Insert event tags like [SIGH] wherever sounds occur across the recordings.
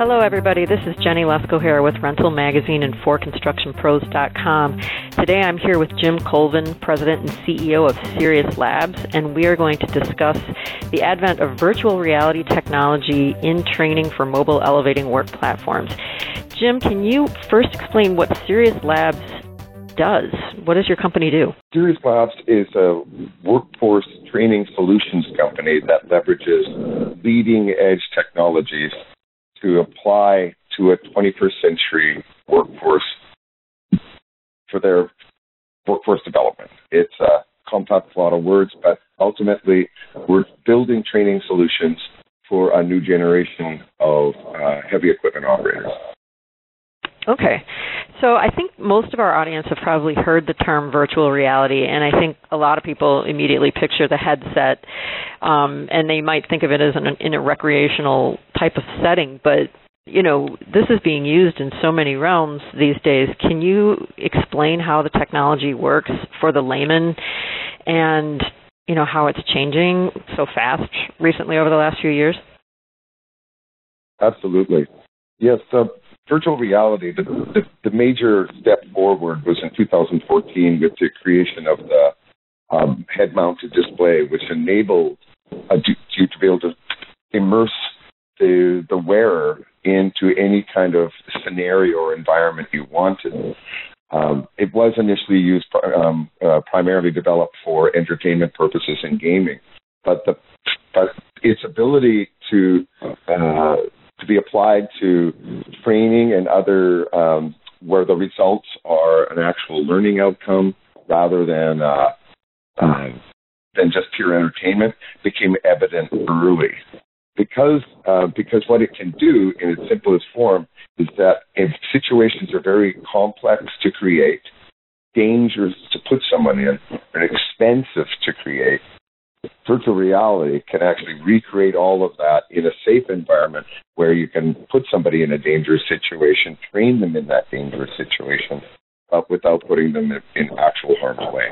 Hello, everybody. This is Jenny Lesko here with Rental Magazine and ForConstructionPros.com. Today I'm here with Jim Colvin, President and CEO of Serious Labs, and we are going to discuss the advent of virtual reality technology in training for mobile elevating work platforms. Jim, can you first explain what Serious Labs does? What does your company do? Serious Labs is a workforce training solutions company that leverages leading edge technologies to apply to a 21st century workforce for their workforce development. It's a complex lot of words, but ultimately we're building training solutions for a new generation of uh, heavy equipment operators. Okay. So I think most of our audience have probably heard the term virtual reality, and I think a lot of people immediately picture the headset, um, and they might think of it as an, in a recreational type of setting. But you know, this is being used in so many realms these days. Can you explain how the technology works for the layman, and you know how it's changing so fast recently over the last few years? Absolutely. Yes. Uh, virtual reality, the, the, the, major step forward was in 2014 with the creation of the um, head mounted display, which enabled uh, you to be able to immerse the, the wearer into any kind of scenario or environment you wanted. Um, it was initially used um, uh, primarily developed for entertainment purposes and gaming, but the but its ability to uh, to be applied to training and other um, where the results are an actual learning outcome rather than uh, uh, than just pure entertainment became evident early. Because uh, because what it can do in its simplest form is that if situations are very complex to create, dangerous to put someone in, and expensive to create, virtual reality can actually recreate all of that in a safe environment where you can put somebody in a dangerous situation, train them in that dangerous situation, but without putting them in, actual harm's way.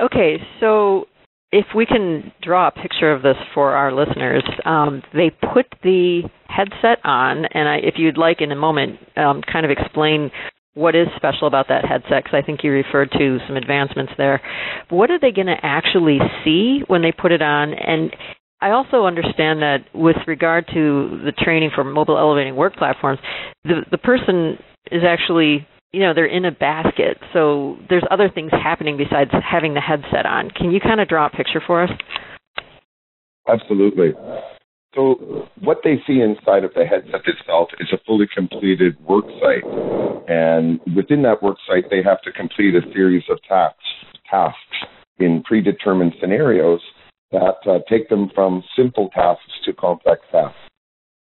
Okay, so if we can draw a picture of this for our listeners, um, they put the headset on, and I, if you'd like in a moment, um, kind of explain what is special about that headset because I think you referred to some advancements there. What are they going to actually see when they put it on? And I also understand that with regard to the training for mobile elevating work platforms, the the person is actually you know they're in a basket, so there's other things happening besides having the headset on. Can you kind of draw a picture for us? Absolutely. So what they see inside of the headset itself is a fully completed work site. And within that work site, they have to complete a series of tasks, tasks in predetermined scenarios that uh, take them from simple tasks to complex tasks.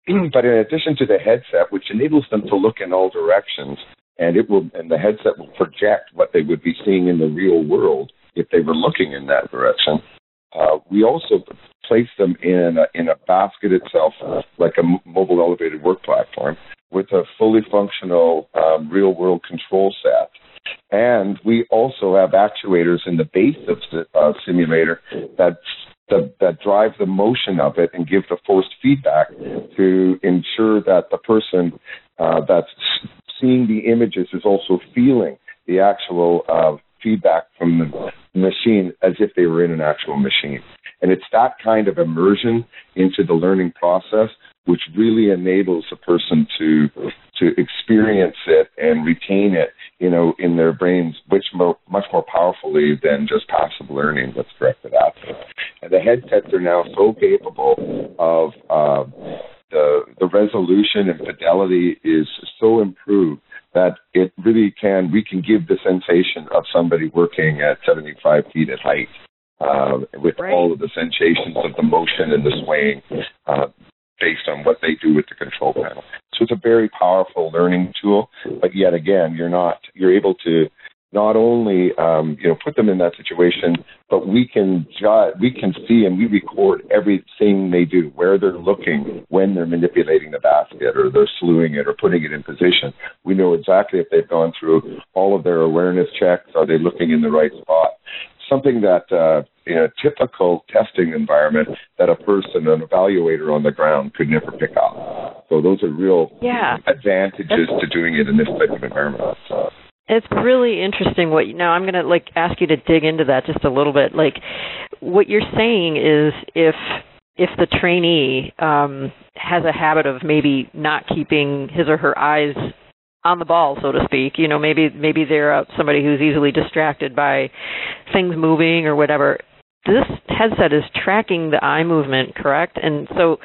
[CLEARS THROAT] but in addition to the headset, which enables them to look in all directions, and it will, and the headset will project what they would be seeing in the real world if they were looking in that direction. Uh, we also place them in a, in a basket itself, like a mobile elevated work platform, with a fully functional um, real world control set. And we also have actuators in the base of the uh, simulator that, that that drive the motion of it and give the forced feedback to ensure that the person uh, that's seeing the images is also feeling the actual uh, feedback from the machine as if they were in an actual machine. And it's that kind of immersion into the learning process which really enables a person to to experience it and retain it, you know, in their brains, which much more powerfully than just passive learning that's directed at them. And the headsets are now so capable of uh, the the resolution and fidelity is so improved that it really can we can give the sensation of somebody working at 75 feet at height uh, with right. all of the sensations of the motion and the swaying uh, based on what they do with the control panel. So it's a very powerful learning tool, but yet again, you're not you're able to not only um, you know put them in that situation, but we can judge, we can see and we record everything they do, where they're looking when they're manipulating the basket or they're slewing it or putting it in position. We know exactly if they've gone through all of their awareness checks. Are they looking in the right spot? Something that uh, in a typical testing environment that a person, an evaluator on the ground, could never pick up. So those are real yeah. advantages to doing it in this type of environment. It's really interesting what you now I'm going to like ask you to dig into that just a little bit. Like what you're saying is if if the trainee um, has a habit of maybe not keeping his or her eyes on the ball, so to speak, you know, maybe maybe they're uh, somebody who's easily distracted by things moving or whatever. This headset is tracking the eye movement, correct? And so,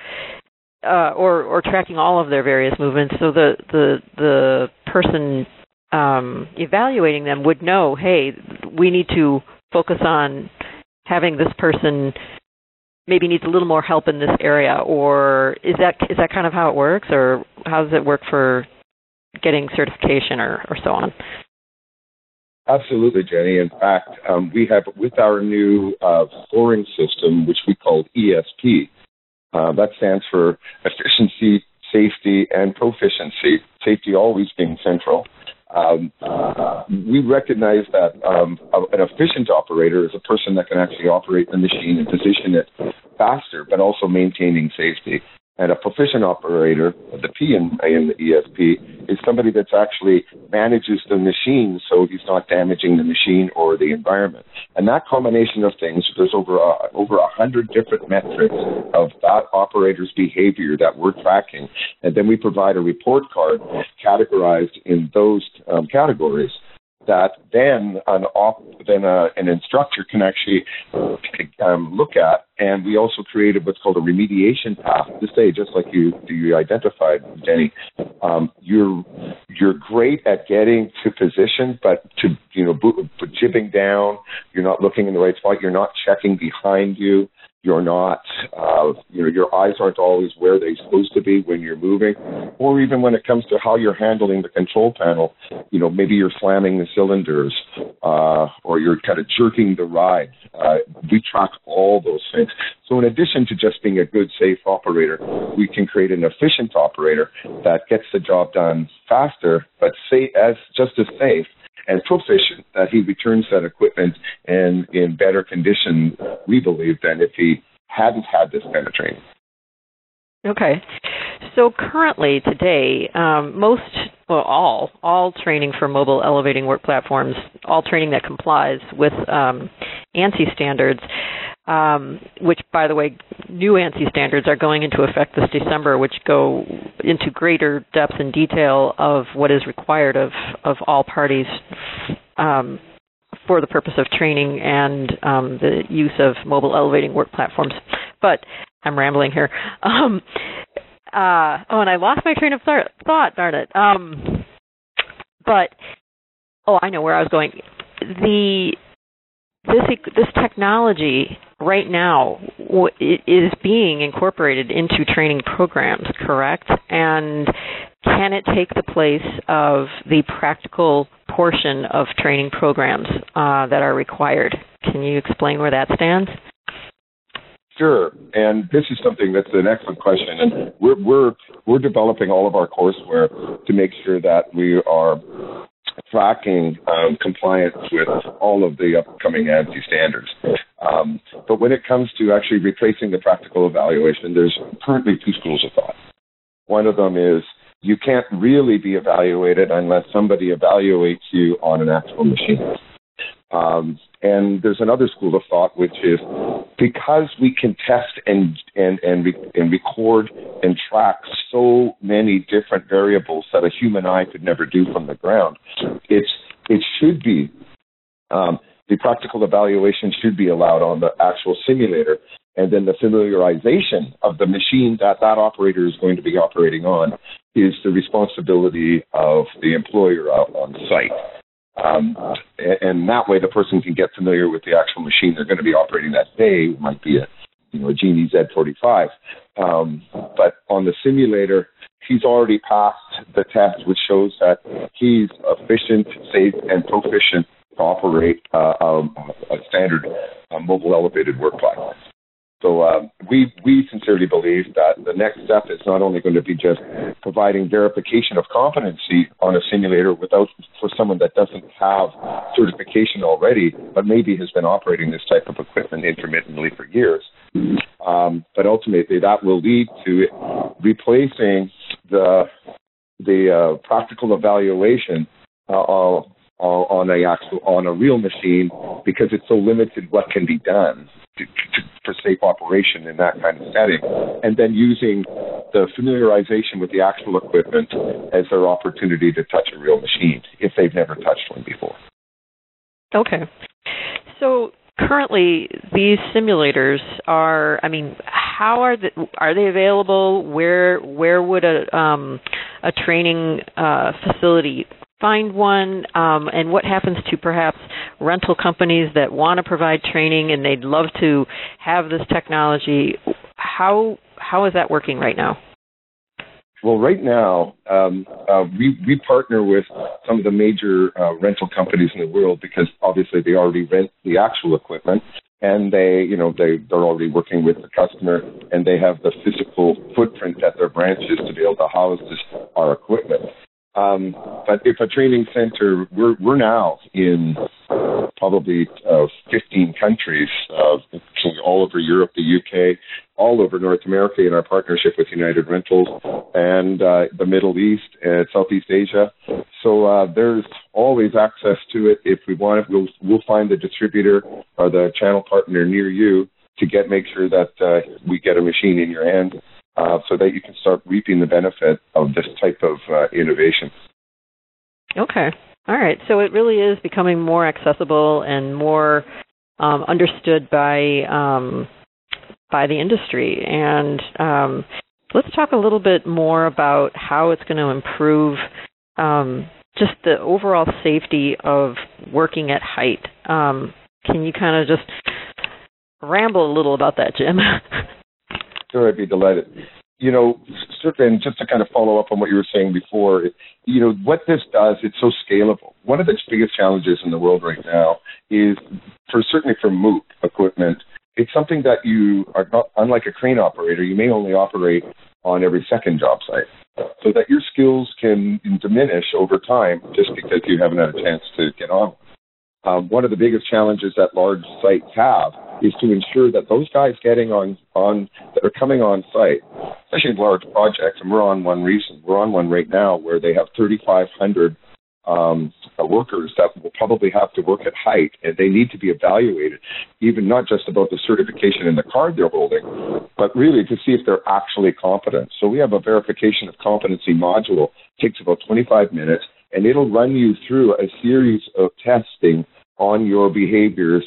uh, or or tracking all of their various movements. So the the the person um, evaluating them would know, hey, we need to focus on having this person maybe needs a little more help in this area, or is that is that kind of how it works, or how does it work for getting certification or, or so on? Absolutely, Jenny. In fact, um, we have with our new uh, scoring system, which we call ESP. Uh, that stands for efficiency, safety, and proficiency. Safety always being central. Um, uh, we recognize that um, an efficient operator is a person that can actually operate the machine and position it faster, but also maintaining safety. And a proficient operator, the P in, in the ESP, is somebody that's actually manages the machine so he's not damaging the machine or the environment. And that combination of things, there's over a, over a hundred different metrics of that operator's behavior that we're tracking, and then we provide a report card categorized in those um, categories that then an then a, an instructor can actually um, look at. And we also created what's called a remediation path to say, just like you you identified, Jenny, um, you're you're great at getting to position, but to you know jibbing down, you're not looking in the right spot, you're not checking behind you. You're not, uh, you know, your eyes aren't always where they're supposed to be when you're moving, or even when it comes to how you're handling the control panel. You know, maybe you're slamming the cylinders, uh, or you're kind of jerking the ride. Uh, we track all those things. So, in addition to just being a good, safe operator, we can create an efficient operator that gets the job done faster, but say as just as safe and proficient that he returns that equipment in in better condition, we believe, than if he hadn't had this kind of training. Okay. So currently, today, um, most, well, all, all training for mobile elevating work platforms, all training that complies with um, ANSI standards, um, which, by the way, new ANSI standards are going into effect this December, which go into greater depth and detail of what is required of, of all parties um, for the purpose of training and um, the use of mobile elevating work platforms. But I'm rambling here. Um, uh, oh, and I lost my train of thought. Darn it. Um, but oh, I know where I was going. The this this technology right now is being incorporated into training programs, correct? And can it take the place of the practical portion of training programs uh, that are required? Can you explain where that stands? Sure, and this is something that's an excellent question, and we're we're we're developing all of our courseware to make sure that we are tracking um, compliance with all of the upcoming ANSI standards. Um, but when it comes to actually replacing the practical evaluation, there's currently two schools of thought. One of them is you can't really be evaluated unless somebody evaluates you on an actual machine. Um, and there's another school of thought, which is because we can test and and and, re- and record and track so many different variables that a human eye could never do from the ground, it's it should be um, the practical evaluation should be allowed on the actual simulator, and then the familiarization of the machine that that operator is going to be operating on is the responsibility of the employer out on site. Um, and, that way, the person can get familiar with the actual machine they're going to be operating that day. It might be a you know a Genie Z45, um, but on the simulator, he's already passed the test, which shows that he's efficient, safe, and proficient to operate uh, um, a standard uh, mobile elevated work platform. So uh, we we sincerely believe that the next step is not only going to be just providing verification of competency on a simulator without for someone that doesn't have certification already, but maybe has been operating this type of equipment intermittently for years. Um, but ultimately, that will lead to replacing the the uh, practical evaluation uh, on a actual on a real machine because it's so limited what can be done to, to, for safe operation in that kind of setting, and then using the familiarization with the actual equipment as their opportunity to touch a real machine if they've never touched one before. Okay, so currently these simulators are i mean how are the, are they available? Where where would a um, a training uh, facility find one um, and what happens to perhaps rental companies that want to provide training and they'd love to have this technology how how is that working right now well, right now, um, uh, we, we partner with some of the major uh, rental companies in the world because obviously they already rent the actual equipment and they, you know, they, they're already working with the customer and they have the physical footprint at their branches to be able to house this, our equipment. Um, but if a training center, we're, we're now in probably uh, 15 countries, uh, all over Europe, the UK, all over North America in our partnership with United Rentals and uh, the Middle East and Southeast Asia. So uh, there's always access to it. If we want it, we'll, we'll find the distributor or the channel partner near you to get make sure that uh, we get a machine in your hand uh, so that you can start reaping the benefit of this type of uh, innovation. Okay. All right. So it really is becoming more accessible and more um, understood by um, by the industry. And um, let's talk a little bit more about how it's going to improve um, just the overall safety of working at height. Um, can you kind of just ramble a little about that, Jim? [LAUGHS] Sure, I'd be delighted. You know, certainly, and just to kind of follow up on what you were saying before, you know, what this does, it's so scalable. One of the biggest challenges in the world right now is, for certainly for MEWP equipment, it's something that you are not, unlike a crane operator, you may only operate on every second job site. So that your skills can diminish over time just because you haven't had a chance to get on. Um, one of the biggest challenges that large sites have is to ensure that those guys getting on on that are coming on site, especially large projects, and we're on one recent, we're on one right now where they have 3,500 um, workers that will probably have to work at height, and they need to be evaluated, even not just about the certification in the card they're holding, but really to see if they're actually competent. So we have a verification of competency module. It takes about 25 minutes, and it'll run you through a series of testing on your behaviors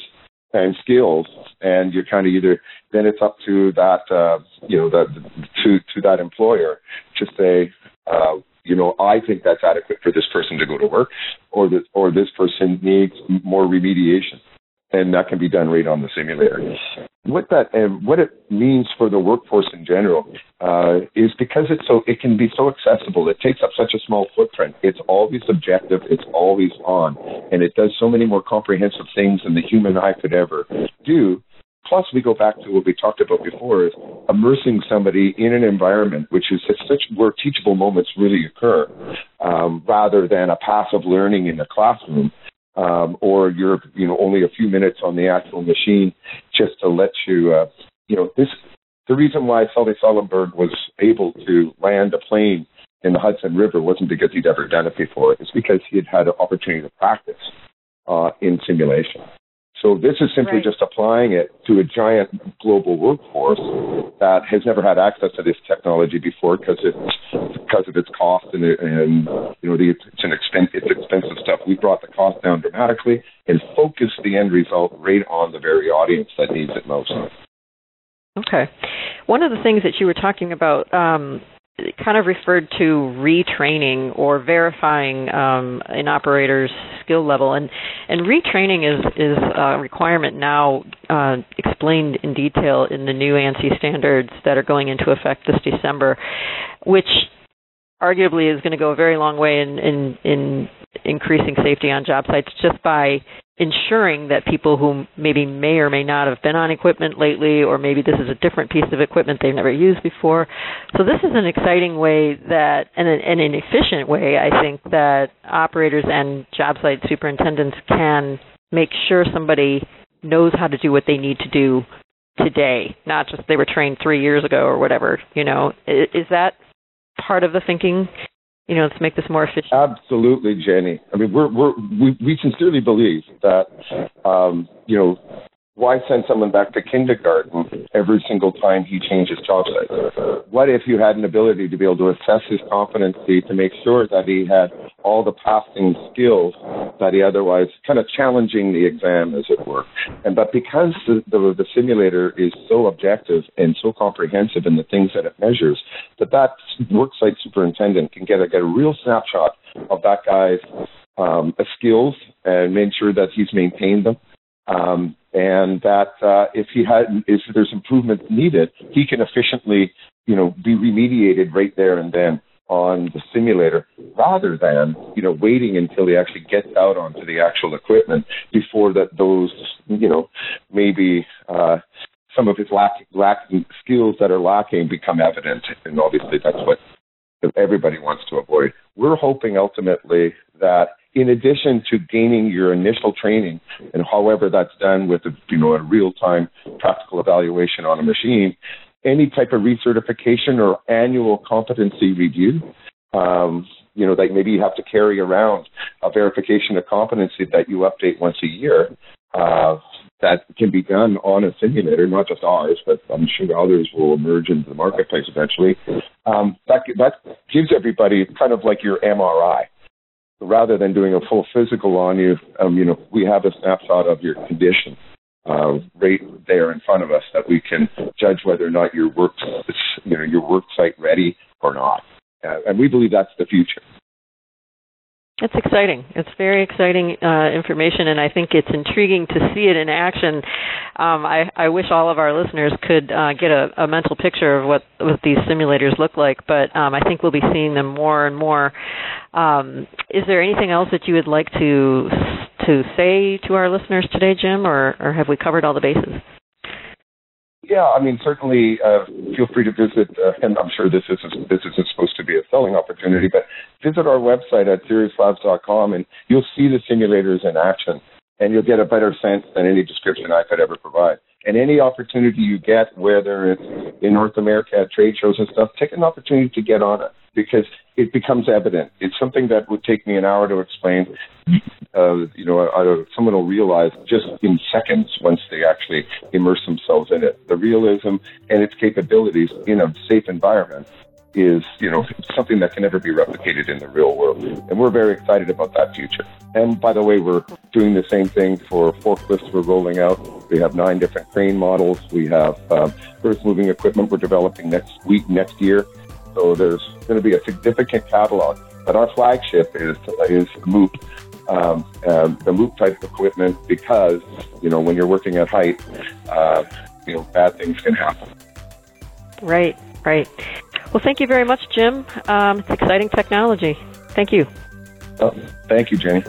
and skills, and you're kind of either then it's up to that uh, you know that to to that employer to say. Uh, you know, I think that's adequate for this person to go to work, or that, or this person needs more remediation and that can be done right on the simulator. What that and what it means for the workforce in general uh, is because it's so it can be so accessible. It takes up such a small footprint. It's always objective. It's always on, and it does so many more comprehensive things than the human eye could ever do. Plus, we go back to what we talked about before: is immersing somebody in an environment which is such where teachable moments really occur, um, rather than a passive learning in the classroom um, or you're you know only a few minutes on the actual machine just to let you uh, you know this the reason why Sully Sullenberg was able to land a plane in the Hudson River wasn't because he'd ever done it before. It's because he had had an opportunity to practice uh, in simulation. So this is simply right. just applying it to a giant global workforce that has never had access to this technology before because it's because of its cost and, and you know the, it's an expense it's expensive stuff. We brought the cost down dramatically and focused the end result right on the very audience that needs it most. Okay, one of the things that you were talking about um, kind of referred to retraining or verifying um, an operator's skill level, and and retraining is is a requirement now uh, explained in detail in the new ANSI standards that are going into effect this December, which arguably is going to go a very long way in in, in increasing safety on job sites just by ensuring that people who maybe may or may not have been on equipment lately, or maybe this is a different piece of equipment they've never used before. So this is an exciting way that, and an, and an efficient way, I think, that operators and job site superintendents can make sure somebody knows how to do what they need to do today, not just they were trained three years ago or whatever. You know, is, is that part of the thinking? You know, let's make this more efficient. Absolutely, Jenny. I mean, we're, we're we we sincerely believe that um, you know why send someone back to kindergarten every single time he changes job? What if you had an ability to be able to assess his competency to make sure that he had all the passing skills that he otherwise kind of challenging the exam, as it were? And but because the, the, the simulator is so objective and so comprehensive in the things that it measures, that that worksite superintendent can get a get a real snapshot of that guy's um, skills and make sure that he's maintained them. Um, and that uh, if he had, if there's improvement needed, he can efficiently, you know, be remediated right there and then on the simulator, rather than you know waiting until he actually gets out onto the actual equipment before that those, you know, maybe. Uh, some of his lack, lacking skills that are lacking become evident, and obviously that's what everybody wants to avoid. We're hoping ultimately that in addition to gaining your initial training, and however that's done with a, you know a real time practical evaluation on a machine, any type of recertification or annual competency review. Um, you know, that maybe you have to carry around a verification of competency that you update once a year. Uh, that can be done on a simulator, not just ours, but I'm sure others will emerge into the marketplace eventually. Um, that that gives everybody kind of like your MRI rather than doing a full physical on you, um, you know, we have a snapshot of your condition uh, right there in front of us that we can judge whether or not your work, you know, your work site ready or not. Uh, and we believe that's the future. It's exciting. It's very exciting uh, information, and I think it's intriguing to see it in action. Um, I, I, wish all of our listeners could uh, get a, a, mental picture of what, what these simulators look like, but um, I think we'll be seeing them more and more. Um, is there anything else that you would like to to say to our listeners today, Jim, or, or have we covered all the bases? Yeah, I mean, certainly uh, feel free to visit, uh, and I'm sure this isn't, this isn't supposed to be a selling opportunity, but visit our website at SeriousLabs.com and you'll see the simulators in action and you'll get a better sense than any description I could ever provide. And any opportunity you get, whether it's in North America at trade shows and stuff, take an opportunity to get on it because it becomes evident. It's something that would take me an hour to explain. Uh, you know, uh, someone will realize just in seconds once they actually immerse themselves in it. The realism and its capabilities in a safe environment is, you know, something that can never be replicated in the real world. And we're very excited about that future. And by the way, we're doing the same thing for forklifts we're rolling out. We have nine different crane models. We have um, earth moving equipment we're developing next week, next year. So there's going to be a significant catalog. But our flagship is, is MEWP, um, um, the MEWP type of equipment because, you know, when you're working at height, uh, you know, bad things can happen. Right, right. Well, thank you very much, Jim. Um, it's exciting technology. Thank you. Oh, thank you, Jenny.